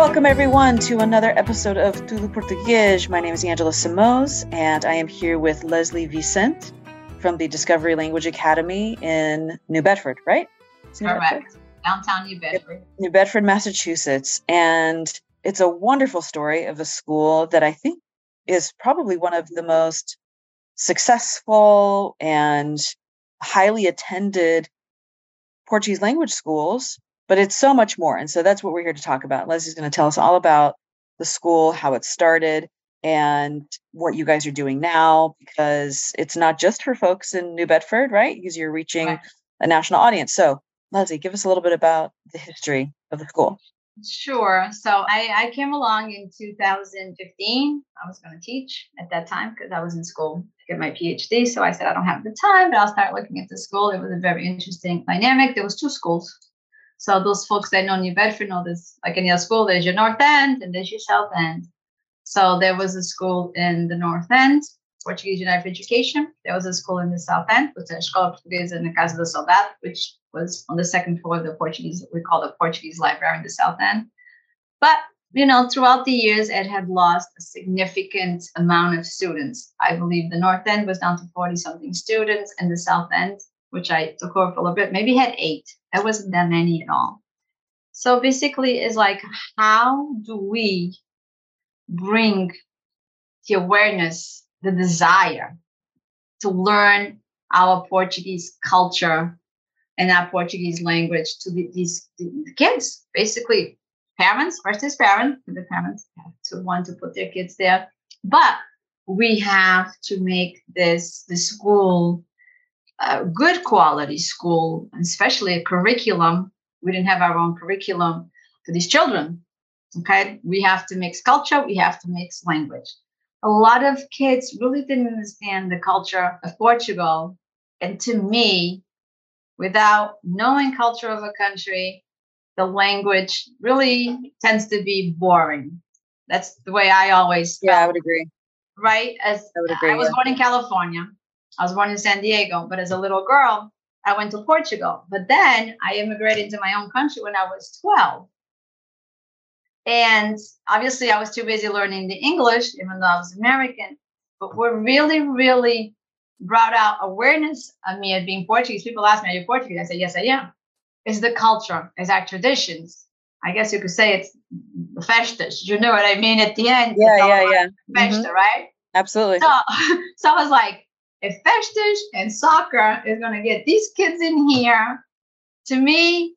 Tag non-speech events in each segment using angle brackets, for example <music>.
Welcome, everyone, to another episode of Tudo Português. My name is Angela Simoes, and I am here with Leslie Vicente from the Discovery Language Academy in New Bedford, right? New Correct. Bedford? Downtown New Bedford. New Bedford, Massachusetts. And it's a wonderful story of a school that I think is probably one of the most successful and highly attended Portuguese language schools, but it's so much more. And so that's what we're here to talk about. Leslie's going to tell us all about the school, how it started, and what you guys are doing now, because it's not just for folks in New Bedford, right? Because you're reaching right. a national audience. So, Leslie, give us a little bit about the history of the school. Sure. So I, I came along in 2015. I was going to teach at that time because I was in school to get my PhD. So I said, I don't have the time, but I'll start looking at the school. It was a very interesting dynamic. There was two schools. So those folks that know New Bedford know this, like any other school, there's your North End and there's your South End. So there was a school in the North End, Portuguese United Education. There was a school in the South End, which is Escola Portuguesa na Casa do Soldado, which was on the second floor of the Portuguese, we call the Portuguese Library in the South End. But you know, throughout the years, it had lost a significant amount of students. I believe the North End was down to 40 something students, and the South End, which I took over for a little bit, maybe had eight. That wasn't that many at all. So basically, it's like, how do we bring the awareness, the desire to learn our Portuguese culture and our Portuguese language to the, these the kids. Basically, parents versus parents. The parents have to want to put their kids there, but we have to make this the school a good quality school, especially a curriculum. We didn't have our own curriculum for these children. Okay, we have to mix culture. We have to mix language. A lot of kids really didn't understand the culture of Portugal, and to me, without knowing culture of a country, the language really tends to be boring. That's the way I always Yeah, I would agree. Right? As I would agree. I was yeah. born in California. I was born in San Diego, but as a little girl, I went to Portugal. But then I immigrated to my own country when I was 12. And obviously, I was too busy learning the English, even though I was American. But we're really, really brought out awareness of me as being Portuguese. People ask me, Are you Portuguese? I said, Yes, I am. It's the culture, it's our traditions. I guess you could say it's the festas. You know what I mean? At the end, yeah, yeah, yeah. Festa, mm-hmm. right? Absolutely. So, <laughs> so I was like, if festas and soccer is going to get these kids in here, to me,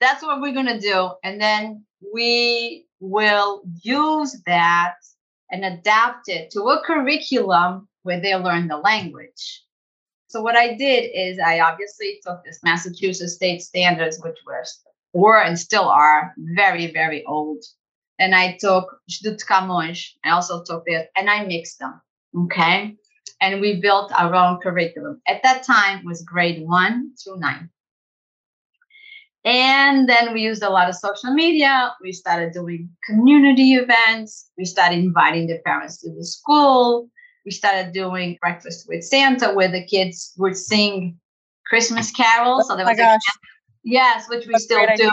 that's what we're going to do. And then we will use that and adapt it to a curriculum where they learn the language. So what I did is I obviously took this Massachusetts state standards, which were were and still are very, very old. And I took. I also took this and I mixed them. Okay. And we built our own curriculum. At that time was grade one through nine. And then we used a lot of social media. We started doing community events. We started inviting the parents to the school we started doing breakfast with Santa, where the kids would sing Christmas carols. So there oh was gosh. yes, which we That's still do. Idea.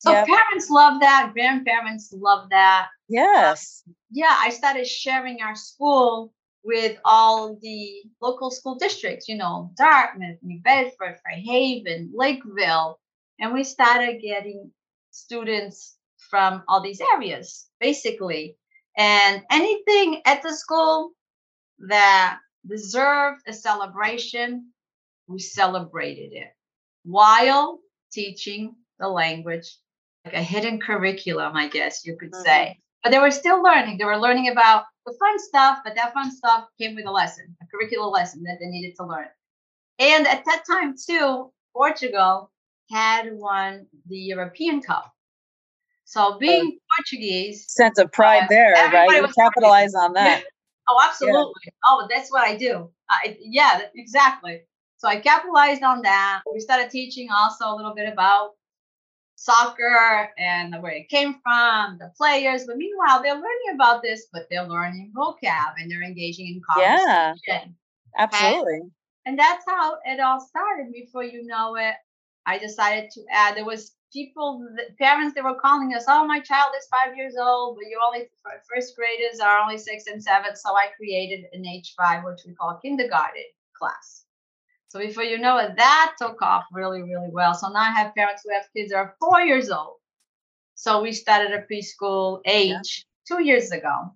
So yep. parents love that, grandparents love that. Yes. Um, yeah, I started sharing our school with all the local school districts, you know, Dartmouth, New Bedford, Fairhaven, Lakeville. And we started getting students from all these areas, basically. And anything at the school that deserved a celebration, we celebrated it while teaching the language, like a hidden curriculum, I guess you could mm-hmm. say. But they were still learning. They were learning about the fun stuff, but that fun stuff came with a lesson, a curricular lesson that they needed to learn. And at that time, too, Portugal had won the European Cup. So being Portuguese, sense of pride uh, there, right? You capitalize on that. <laughs> Oh, absolutely. Yeah. Oh, that's what I do. I, yeah, exactly. So I capitalized on that. We started teaching also a little bit about soccer and where it came from, the players. But meanwhile, they're learning about this, but they're learning vocab and they're engaging in conversation. Yeah, absolutely. And, and that's how it all started. Before you know it, I decided to add. There was people, parents, they were calling us, "Oh, my child is five years old, but you only first graders are only six and seven. So I created an H five, which we call kindergarten class. So before you know it, that took off really, really well. So now I have parents who have kids that are four years old. So we started a preschool age yeah. two years ago,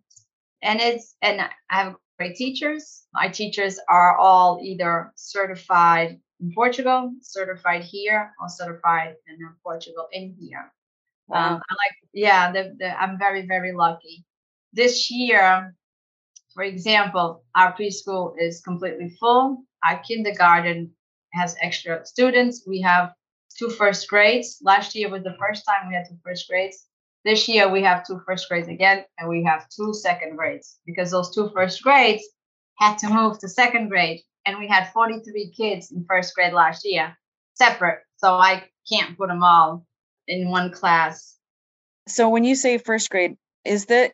and it's and I have great teachers. My teachers are all either certified in Portugal, certified here, or certified in Portugal in here. Wow. Um, I like, yeah, the, the, I'm very, very lucky. This year, for example, our preschool is completely full. Our kindergarten has extra students. We have two first grades. Last year was the first time we had two first grades. This year we have two first grades again, and we have two second grades because those two first grades had to move to second grade. And we had 43 kids in first grade last year, separate. So I can't put them all in one class. So when you say first grade, is that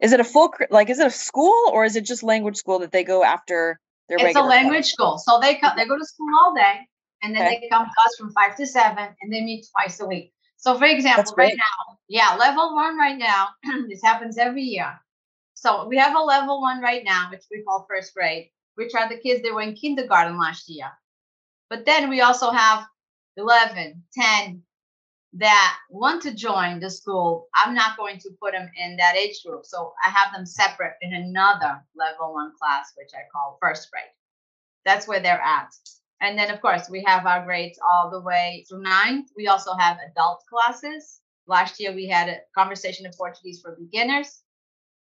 is it a full like is it a school or is it just language school that they go after their It's a language school. So they come they go to school all day and then okay. they come to us from 5 to 7 and they meet twice a week. So for example, right now, yeah, level 1 right now, <clears throat> this happens every year. So we have a level 1 right now which we call first grade, which are the kids that were in kindergarten last year. But then we also have 11, 10, that want to join the school, I'm not going to put them in that age group. So I have them separate in another level one class, which I call first grade. That's where they're at. And then, of course, we have our grades all the way through ninth. We also have adult classes. Last year, we had a conversation in Portuguese for beginners,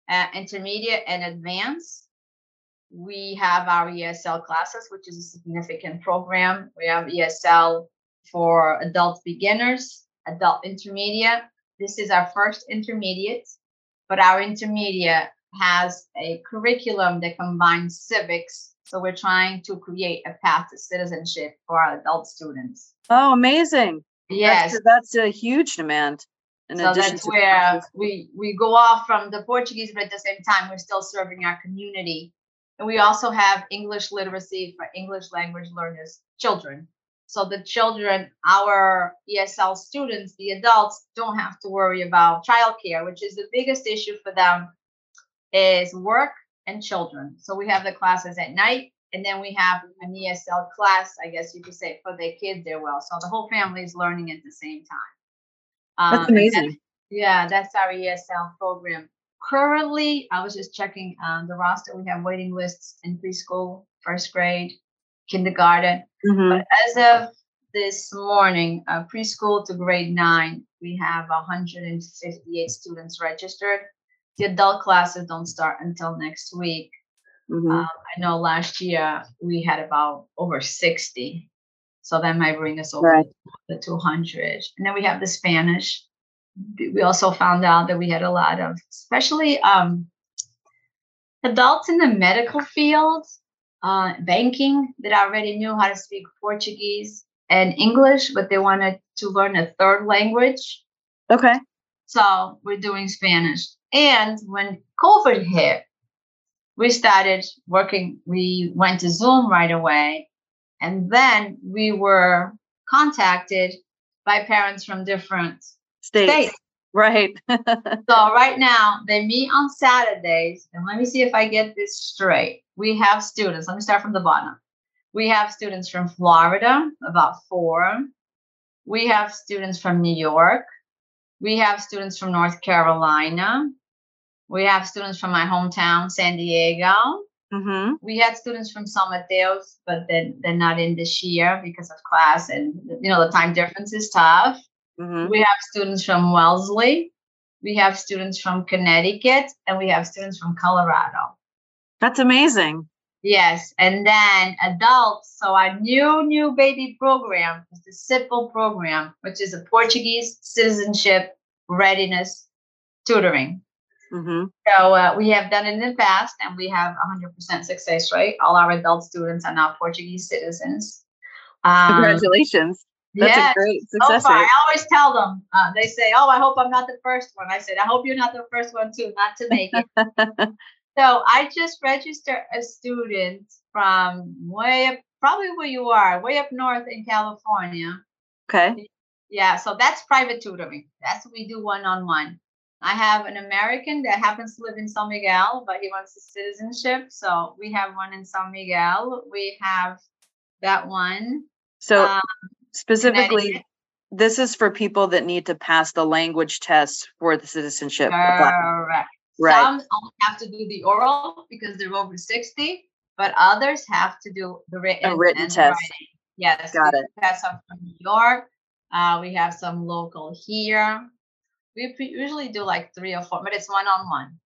uh, intermediate, and advanced. We have our ESL classes, which is a significant program. We have ESL for adult beginners, adult intermediate. This is our first intermediate, but our intermediate has a curriculum that combines civics. So we're trying to create a path to citizenship for our adult students. Oh, amazing. Yes. That's, that's a huge demand. so that's where we, we go off from the Portuguese, but at the same time, we're still serving our community. And we also have English literacy for English language learners, children. So the children, our ESL students, the adults don't have to worry about childcare, which is the biggest issue for them is work and children. So we have the classes at night and then we have an ESL class, I guess you could say, for their kids They're well. So the whole family is learning at the same time. Um, that's amazing. yeah, that's our ESL program. Currently, I was just checking um, the roster. We have waiting lists in preschool, first grade, kindergarten. Mm-hmm. But as of this morning, uh, preschool to grade nine, we have 158 students registered. The adult classes don't start until next week. Mm-hmm. Um, I know last year we had about over 60. So that might bring us over right. the 200. And then we have the Spanish. We also found out that we had a lot of, especially um, adults in the medical field uh, banking that already knew how to speak Portuguese and English, but they wanted to learn a third language. Okay. So we're doing Spanish. And when COVID hit, we started working. We went to Zoom right away. And then we were contacted by parents from different states. states. Right. <laughs> so right now they meet on Saturdays. And let me see if I get this straight. We have students. Let me start from the bottom. We have students from Florida, about four. We have students from New York. We have students from North Carolina. We have students from my hometown, San Diego. Mm-hmm. We had students from San Mateos, but then they're not in this year because of class and you know the time difference is tough. Mm-hmm. We have students from Wellesley, we have students from Connecticut, and we have students from Colorado. That's amazing. Yes, and then adults. So our new new baby program is the CIPLE program, which is a Portuguese citizenship readiness tutoring. Mm-hmm. So uh, we have done it in the past, and we have 100% success rate. All our adult students are now Portuguese citizens. Um, Congratulations! That's yes. a great success. So far, I always tell them, uh, they say, Oh, I hope I'm not the first one. I said, I hope you're not the first one, too, not to make it. <laughs> so I just registered a student from way up, probably where you are, way up north in California. Okay. Yeah, so that's private tutoring. That's what we do one on one. I have an American that happens to live in San Miguel, but he wants the citizenship. So we have one in San Miguel. We have that one. So um, specifically, this is for people that need to pass the language test for the citizenship. Correct. Right. Some only have to do the oral because they're over 60, but others have to do the written, a written test. Writing. Yes. Got it. We have some from New York. Uh, we have some local here. We usually do like three or four, but it's one on one.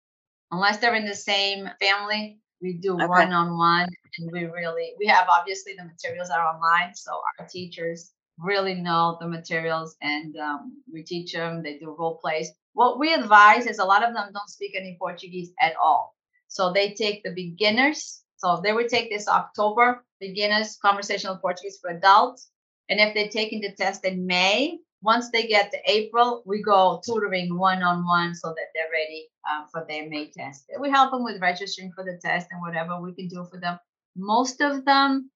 Unless they're in the same family, we do one on one. And we really, we have obviously the materials are online. So our teachers really know the materials and um, we teach them, they do role plays. What we advise is a lot of them don't speak any Portuguese at all. So they take the beginners. So they would take this October beginners conversational Portuguese for adults. And if they're taking the test in May, once they get to April, we go tutoring one on one so that they're ready uh, for their May test. We help them with registering for the test and whatever we can do for them. Most of them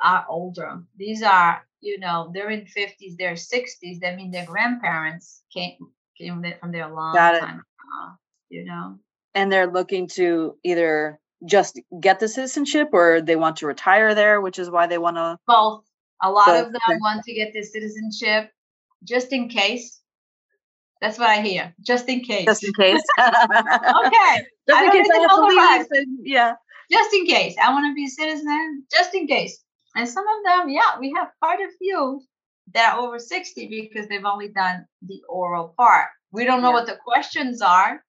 are older. These are, you know, they're in 50s, they're 60s. That mean their grandparents came came from there a long time ago, you know. And they're looking to either just get the citizenship or they want to retire there, which is why they want to both. A lot both. of them want to get the citizenship just in case. That's what I hear. Just in case. Just in case. <laughs> <laughs> okay. Just in case I have to leave. And, yeah. Just in case. I want to be a citizen. Just in case. And some of them, yeah, we have quite a few that are over 60 because they've only done the oral part. We don't know yeah. what the questions are,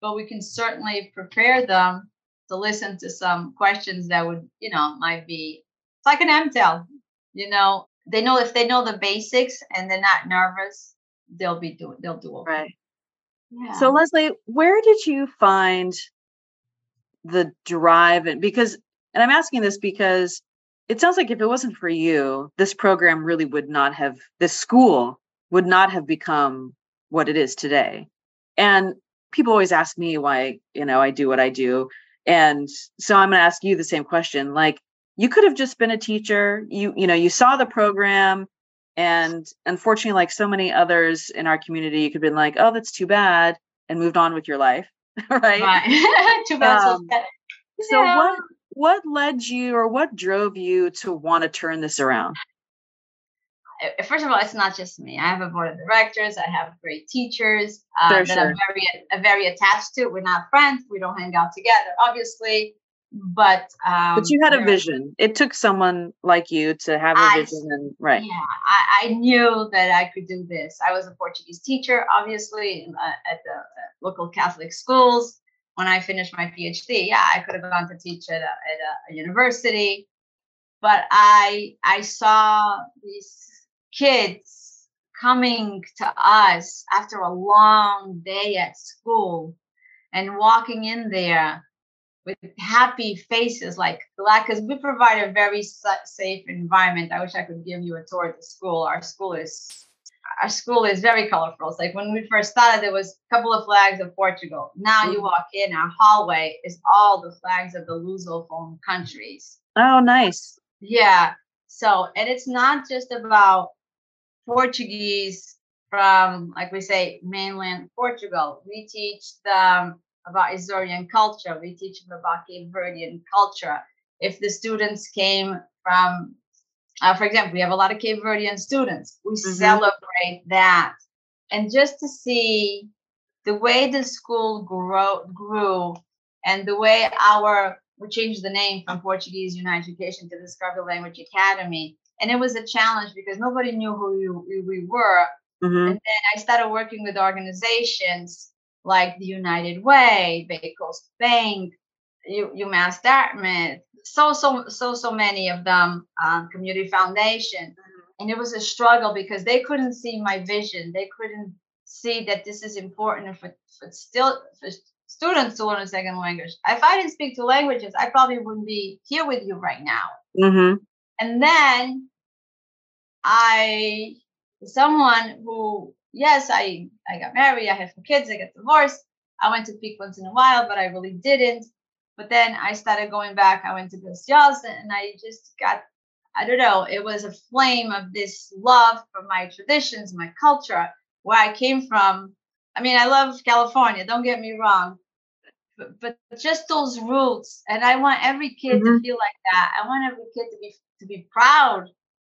but we can certainly prepare them to listen to some questions that would, you know, might be it's like an MTEL. You know, they know if they know the basics and they're not nervous, they'll be doing they'll do okay. Right. Yeah. So Leslie, where did you find the drive and because and I'm asking this because it sounds like if it wasn't for you, this program really would not have this school would not have become what it is today. And people always ask me why, you know, I do what I do. And so I'm going to ask you the same question. Like you could have just been a teacher. You you know, you saw the program and unfortunately like so many others in our community you could have been like, "Oh, that's too bad." and moved on with your life, <laughs> right? Right. <laughs> too bad. Um, so, so what what led you or what drove you to want to turn this around? first of all, it's not just me. I have a board of directors. I have great teachers uh, that sure. I'm very, very attached to. We're not friends. We don't hang out together, obviously. But um, but you had a vision. It took someone like you to have a I, vision, and right? Yeah, I, I, knew that I could do this. I was a Portuguese teacher, obviously, uh, at the uh, local Catholic schools. When I finished my PhD, yeah, I could have gone to teach at a, at a, a university, but I I saw these kids coming to us after a long day at school and walking in there with happy faces like because we provide a very safe environment. I wish i could give you a tour of the school. Our school is our school is very colorful. It's like when we first started there was a couple of flags of portugal. Now you mm-hmm. walk in our hallway is all the flags of the lusophone countries. Oh nice. Yeah. So and it's not just about Portuguese from, like we say, mainland Portugal. We teach them about Azorean culture. We teach them about Cape Verdean culture. If the students came from, uh, for example, we have a lot of Cape Verdean students. We mm-hmm. celebrate that. And just to see the way the school grow, grew and the way our, we changed the name from Portuguese United Education to Discovery Language Academy and it was a challenge because nobody knew who we, we were. Mm-hmm. And then I started working with organizations like the United Way, Bay Coast Bank, U- UMass Dartmouth, so so so so many of them, um, Community Foundation, mm-hmm. and it was a struggle because they couldn't see my vision. They couldn't see that this is important for, for still for students to learn a second language. If I didn't speak two languages, I probably wouldn't be here with you right now. Mm-hmm. And then I, someone who, yes, I, I got married, I had have kids, I got divorced. I went to peak once in a while, but I really didn't. But then I started going back. I went to Preciosa and I just got, I don't know, it was a flame of this love for my traditions, my culture, where I came from. I mean, I love California, don't get me wrong, but, but just those roots. And I want every kid mm-hmm. to feel like that. I want every kid to be to be proud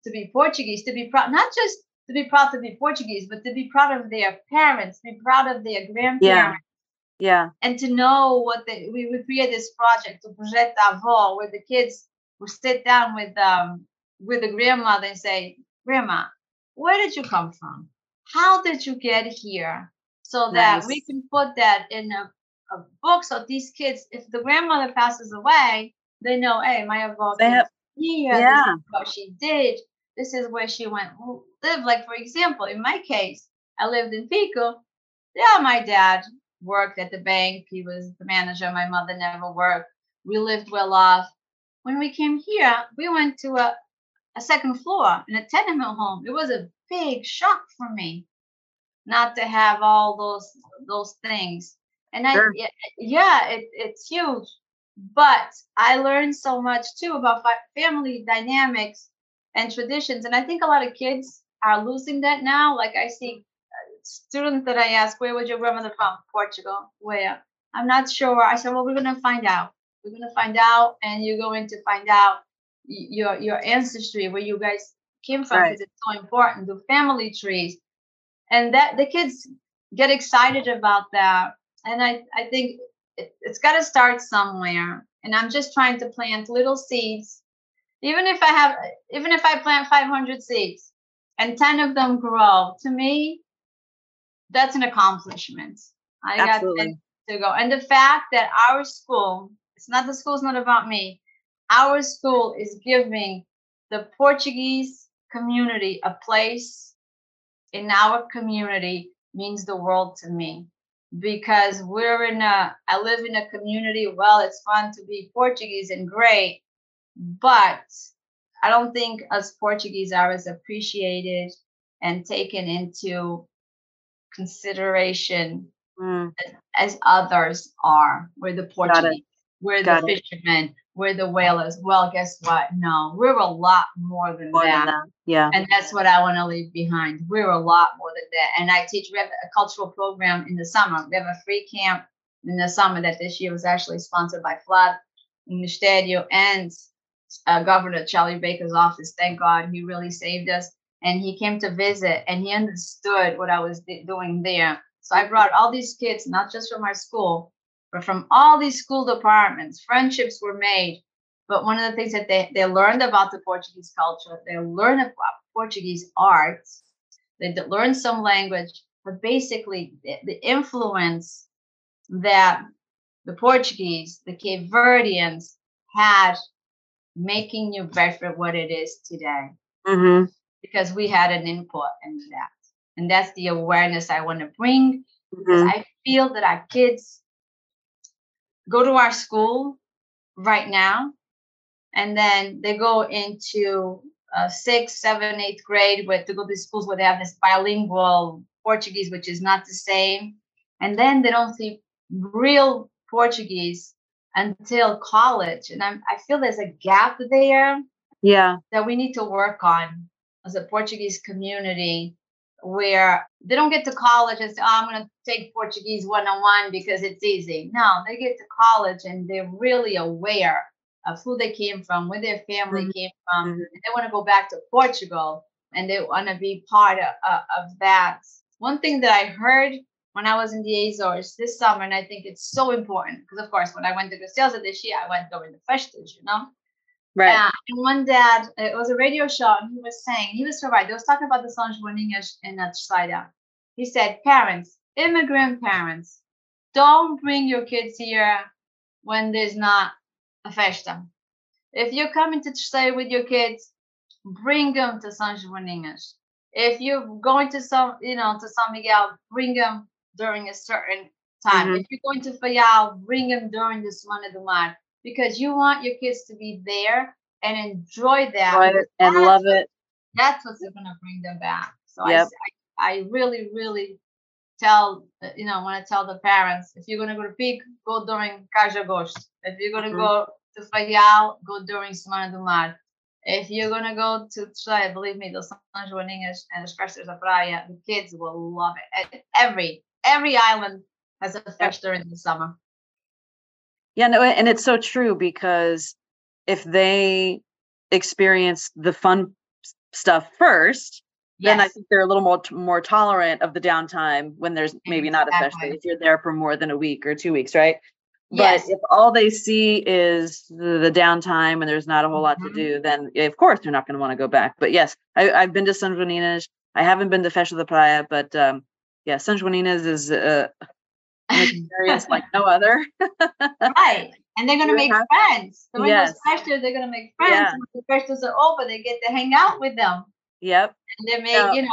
to be Portuguese, to be proud, not just to be proud to be Portuguese, but to be proud of their parents, be proud of their grandparents. Yeah. Yeah. And to know what they, we, we create this project, Project Avó, where the kids will sit down with um with the grandmother and say, Grandma, where did you come from? How did you get here? So that nice. we can put that in a, a book so these kids, if the grandmother passes away, they know, hey, my avó they here, yeah. what she did this is where she went live. Like for example, in my case, I lived in Pico. Yeah, my dad worked at the bank. He was the manager. My mother never worked. We lived well off. When we came here, we went to a, a second floor in a tenement home. It was a big shock for me not to have all those those things. And I sure. yeah, it, it's huge. But I learned so much too about family dynamics and traditions. And I think a lot of kids are losing that now. Like I see uh, students that I ask, where was your grandmother from? Portugal. Where? I'm not sure. I said, well, we're going to find out. We're going to find out, and you're going to find out your your ancestry, where you guys came from, because right. it's so important. The family trees, and that the kids get excited about that. And I I think it, it's got to start somewhere. And I'm just trying to plant little seeds even if I have, even if I plant 500 seeds and 10 of them grow, to me, that's an accomplishment. I Absolutely. got to go. And the fact that our school, it's not the school's not about me. Our school is giving the Portuguese community a place in our community means the world to me because we're in a I live in a community well it's fun to be Portuguese and great but I don't think us Portuguese are as appreciated and taken into consideration mm. as, as, others are. We're the Portuguese, we're Got the it. fishermen, we're the whalers. Well, guess what? No, we're a lot more than, more that. than that. Yeah. And that's what I want to leave behind. We're a lot more than that. And I teach, we have a cultural program in the summer. We have a free camp in the summer that this year was actually sponsored by FLAD, Ministério, and uh, Governor Charlie Baker's office. Thank God he really saved us. And he came to visit and he understood what I was doing there. So I brought all these kids, not just from our school, but from all these school departments. Friendships were made. But one of the things that they, they learned about the Portuguese culture, they learned about Portuguese arts, they learned some language, but basically the, the influence that the Portuguese, the Cape Verdeans had making New Bedford what it is today. Mm-hmm. Because we had an input in that. And that's the awareness I want to bring. Because mm-hmm. I feel that our kids go to our school right now, and then they go into uh, sixth, seventh, eighth grade with to go to schools where they have this bilingual Portuguese, which is not the same. And then they don't see real Portuguese until college. And I'm, I feel there's a gap there. Yeah. That we need to work on as a Portuguese community where they don't get to college and say, oh, I'm going to take Portuguese one on one because it's easy. No, they get to college and they're really aware of who they came from, where their family mm-hmm. came from. Mm-hmm. They want to go back to Portugal and they want to be part of, uh, of that. One thing that I heard when I was in the Azores this summer, and I think it's so important because, of course, when I went to Castells this year, I went during the festivals, you know. Right. Uh, and one dad, it was a radio show, and he was saying, he was so right. He was talking about the Sanjoaninas in Atchsaida. He said, parents, immigrant parents, don't bring your kids here when there's not a festa. If you're coming to stay with your kids, bring them to Sanjoaninas. If you're going to some, you know, to San Miguel, bring them during a certain time. Mm-hmm. If you're going to Fayal, bring them during the Semana do Mar because you want your kids to be there and enjoy that and love it. That's what's going to bring them back. So yep. I, I really, really tell you know when I tell the parents if you're going to go to Peak, go during Caja If you're going to mm-hmm. go to Fayal, go during Semana do Mar. if you're gonna go to try, believe me, the Sanjoaninas and the Festas da Praia, the kids will love it. Every every island has a festa in the summer. Yeah, no, and it's so true because if they experience the fun stuff first, yes. then I think they're a little more more tolerant of the downtime when there's maybe exactly. not a festa if you're there for more than a week or two weeks, right? Yes. But if all they see is the, the, downtime and there's not a whole lot mm-hmm. to do, then of course they're not going to want to go back. But yes, I, have been to Sanjoaninas. I haven't been to Festa da Playa, but um, yeah, Sanjoaninas is uh, experience like <laughs> no other. right. And they're going to make friends. When yes. festas, they're going to make friends. Yeah. when the festas are over, they get to hang out with them. Yep. And they make, so, you know,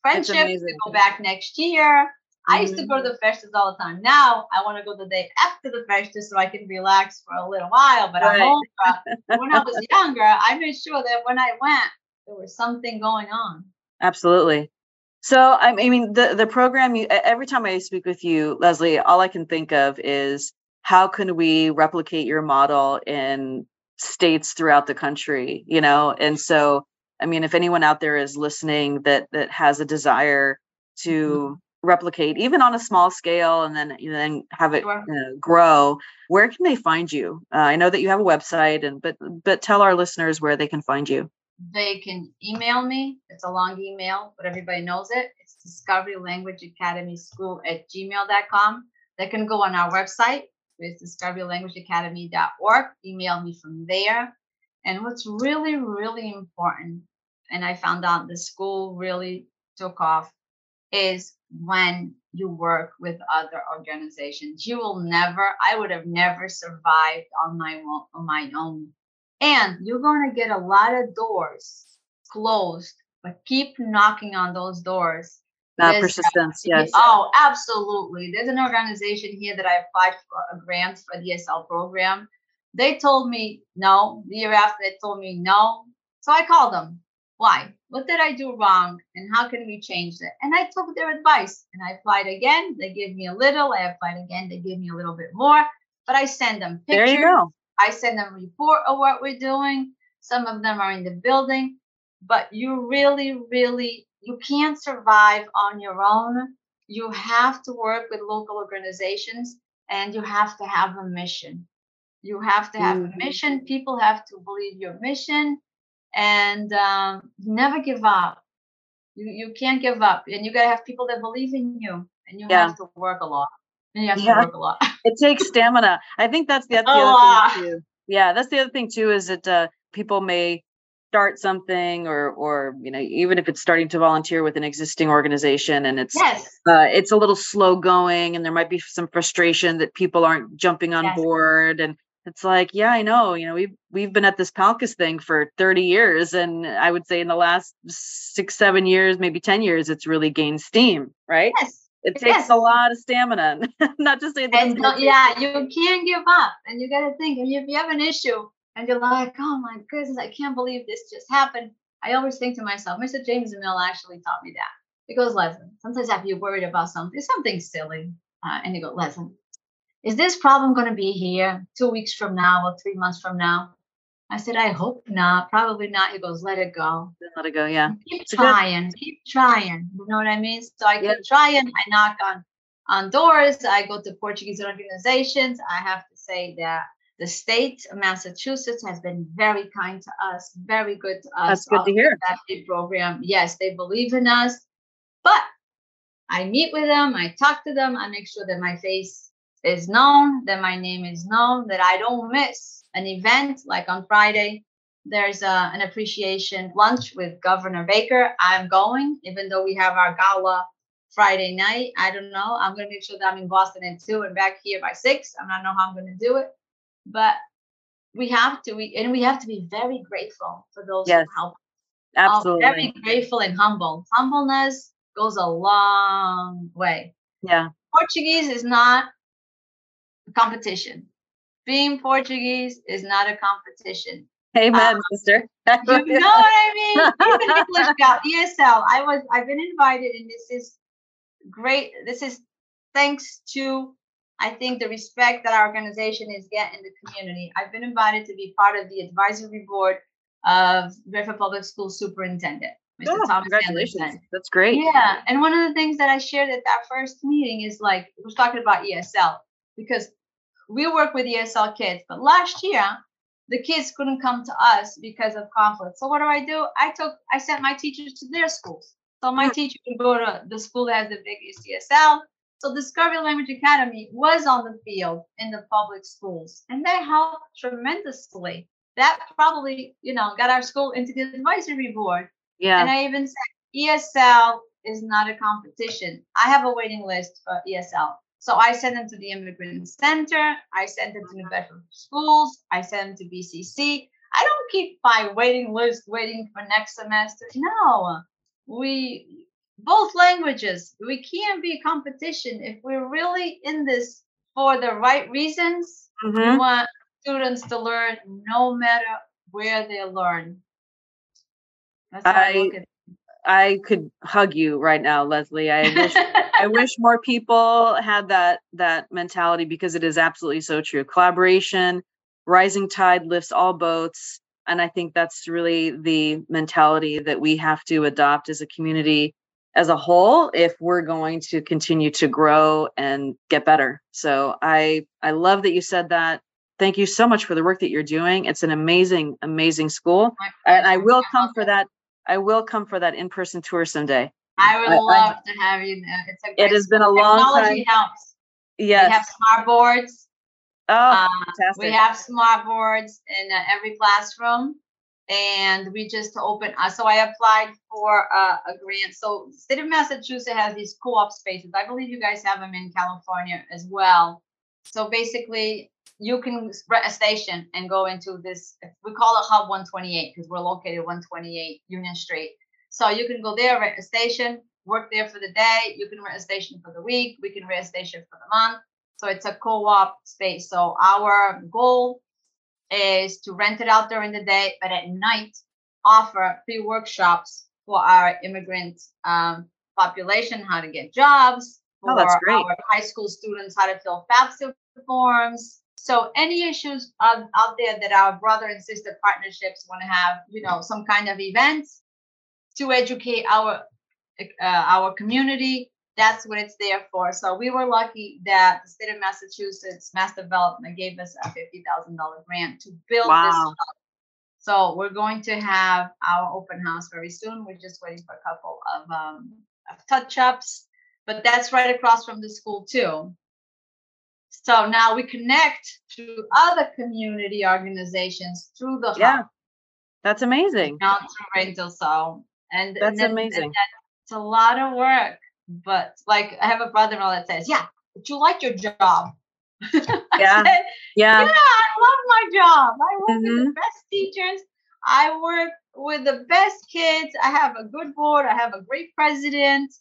friendships. They go back next year. I used to go to mm-hmm. the festas all the time. Now I want to go the day after the festa so I can relax for a little while. But right. I'm older. <laughs> when I was younger, I made sure that when I went, there was something going on. Absolutely. So I mean, the the program. You, every time I speak with you, Leslie, all I can think of is how can we replicate your model in states throughout the country. You know, and so I mean, if anyone out there is listening that that has a desire to mm-hmm replicate even on a small scale and then and then have it sure. uh, grow where can they find you uh, i know that you have a website and but but tell our listeners where they can find you they can email me. It's a long email but everybody knows it. It's discovery language academy school at gmail.com they can go on our website it's discoverylanguageacademy.org email me from there. And what's really really important and i found out the school really took off is when you work with other organizations. You will never, I would have never survived on my on my own. And you're going to get a lot of doors closed, but keep knocking on those doors. That persistence, yes. Oh, absolutely. There's an organization here that I applied for a grant for the ESL program. They told me no. The year after, they told me no. So I called them. Why? What did I do wrong? And how can we change it? And I took their advice and I applied again. They gave me a little. I applied again. They gave me a little bit more. But I send them pictures. There you go. I send them a report of what we're doing. Some of them are in the building. But you really, really, you can't survive on your own. You have to work with local organizations and you have to have a mission. You have to have mm-hmm. a mission. People have to believe your mission and um, never give up. You you can't give up, and you gotta have people that believe in you, and you yeah. have to work a lot. And you have yeah. to work a lot. <laughs> it takes stamina. I think that's the, the other thing too. Yeah, that's the other thing too. Is that uh, people may start something or or you know even if it's starting to volunteer with an existing organization and it's yes. uh, it's a little slow going and there might be some frustration that people aren't jumping on yes. board and it's like yeah i know you know we've we've been at this PALCUS thing for 30 years and i would say in the last six seven years maybe 10 years it's really gained steam right yes it takes yes. a lot of stamina <laughs> not to say that no, yeah you can't give up and you got to think and if you have an issue and you're like oh my goodness i can't believe this just happened i always think to myself mr james mill actually taught me that he goes leslie sometimes after you're worried about something something silly uh, and you go leslie is this problem going to be here two weeks from now or three months from now? I said, I hope not. Probably not. He goes, let it go. Let it go. Yeah. Keep it's trying. Good. Keep trying. You know what I mean? So I keep trying. I knock on on doors. I go to Portuguese organizations. I have to say that the state of Massachusetts has been very kind to us, very good to us. That's good to hear. That program. Yes, they believe in us. But I meet with them. I talk to them. I make sure that my face is known, that my name is known, that I don't miss an event like on Friday. There's a, an appreciation lunch with Governor Baker. I'm going, even though we have our gala Friday night. I don't know. I'm going to make sure that I'm in Boston at two and back here by six. I'm not know how I'm going to do it, but we have to. We and we have to be very grateful for those yes, who help. Absolutely, very grateful and humble. Humbleness goes a long way. Yeah, Portuguese is not competition. Being Portuguese is not a competition. Amen, um, sister. <laughs> you know what I mean? Even English <laughs> got ESL. I was I've been invited, and this is great. This is thanks to I think the respect that our organization is getting in the community. I've been invited to be part of the advisory board of Bedford Public School Superintendent. Mr. Oh, Thomas congratulations. Anderson. That's great. Yeah. And one of the things that I shared at that first meeting is like, we're talking about ESL because we work with ESL kids, but last year the kids couldn't come to us because of conflict. So what do I do? I took, I sent my teachers to their schools. So my hmm. teacher would go to the school that has the biggest ESL. So Discovery Language Academy was on the field in the public schools, and they helped tremendously. That probably, you know, got our school into the advisory board. Yeah. And I even said ESL is not a competition. I have a waiting list for ESL. So I send them to the Immigrant Center. I send them to New Bedford Schools. I send them to BCC. I don't keep my waiting list waiting for next semester. No, we both languages. We can't be competition if we're really in this for the right reasons. Mm-hmm. We want students to learn no matter where they learn. That's how I, I look at I could hug you right now, Leslie. I wish I <laughs> wish more people had that that mentality because it is absolutely so true. Collaboration, rising tide lifts all boats, and I think that's really the mentality that we have to adopt as a community as a whole if we're going to continue to grow and get better. So I I love that you said that. Thank you so much for the work that you're doing. It's an amazing amazing school. And I will come for that I will come for that in-person tour someday. I would I, love I, to have you there. It's a it has been a long Technology time. helps. Yes. We have smart boards. Oh, um, fantastic. We have smart boards in uh, every classroom. And we just opened, uh, so I applied for uh, a grant. So state of Massachusetts has these co-op spaces. I believe you guys have them in California as well. So basically, you can rent a station and go into this. We call it Hub 128 because we're located 128 Union Street. So you can go there, rent a station, work there for the day. You can rent a station for the week. We can rent a station for the month. So it's a co-op space. So our goal is to rent it out during the day, but at night offer free workshops for our immigrant um, population, how to get jobs, for oh, our high school students, how to fill FAFSA forms, so any issues out, out there that our brother and sister partnerships want to have, you know, some kind of events to educate our uh, our community, that's what it's there for. So we were lucky that the state of Massachusetts Mass Development gave us a fifty thousand dollar grant to build wow. this. Hub. So we're going to have our open house very soon. We're just waiting for a couple of, um, of touch ups, but that's right across from the school too. So now we connect to other community organizations through the yeah. Hub. That's amazing. Not through rental so and that's and amazing. And it's a lot of work, but like I have a brother-in-law that says, "Yeah, but you like your job." <laughs> yeah, said, yeah, yeah. I love my job. I work mm-hmm. with the mm-hmm. best teachers. I work with the best kids. I have a good board. I have a great president.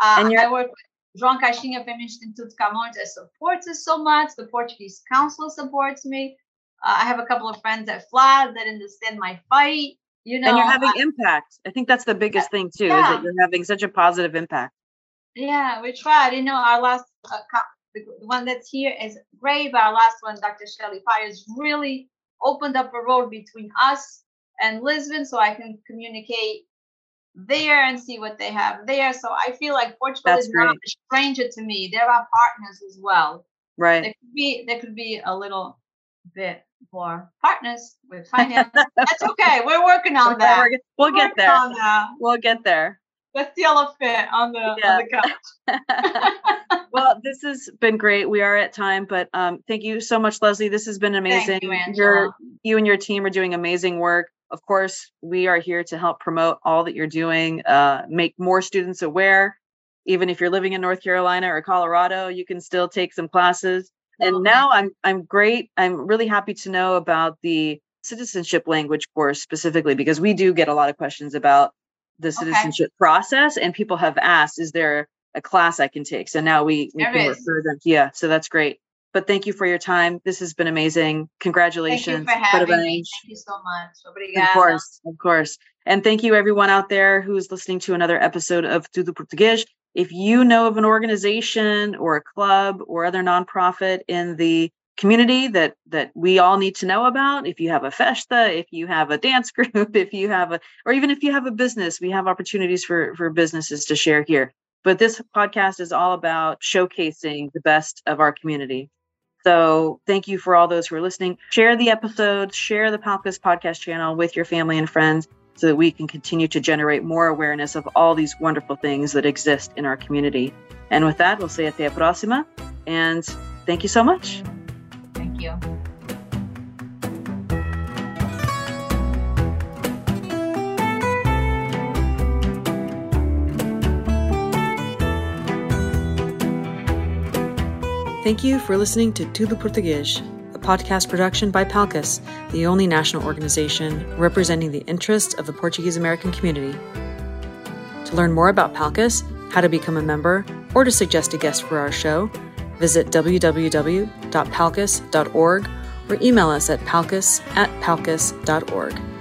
Uh, and I work with João Caixinha Feminist Institute Camões supports us so much. The Portuguese Council supports me. Uh, I have a couple of friends at FLAD that understand my fight. You know, and you're having I, impact. I think that's the biggest thing too, yeah. is that you're having such a positive impact. Yeah, we tried. You know, our last uh, the one that's here is great, but our last one, Dr. Shelley Fires, really opened up a road between us and Lisbon, so I can communicate there and see what they have there. So I feel like Portugal That's is great. not a stranger to me. There are partners as well. Right. There could be there could be a little bit more partners with finance. That's okay. We're working on that. We'll get there. We'll get there. That's the elephant on the yeah. on the couch. <laughs> well, this has been great. We are at time, but um, thank you so much, Leslie. This has been amazing. You, You're, you and your team are doing amazing work. Of course, we are here to help promote all that you're doing, uh, make more students aware. Even if you're living in North Carolina or Colorado, you can still take some classes. And now I'm I'm great. I'm really happy to know about the citizenship language course specifically because we do get a lot of questions about the citizenship okay. process and people have asked is there a class I can take? So now we, we can refer them. Yeah, so that's great. But thank you for your time. This has been amazing. Congratulations. Thank you for having me. Thank you so much. Of course, of course. And thank you everyone out there who's listening to another episode of Tudo Português. If you know of an organization or a club or other nonprofit in the community that that we all need to know about if you have a festa if you have a dance <laughs> group if you have a or even if you have a business we have opportunities for for businesses to share here but this podcast is all about showcasing the best of our community so thank you for all those who are listening. Share the episodes share the PALCUS podcast channel with your family and friends so that we can continue to generate more awareness of all these wonderful things that exist in our community. And with that we'll say até a próxima and thank you so much. Thank you. Thank you for listening to Tudo Português, a podcast production by PALCUS, the only national organization representing the interests of the Portuguese American community. To learn more about PALCUS, how to become a member, or to suggest a guest for our show, visit www.palcus.org or email us at palcus at palcus.org.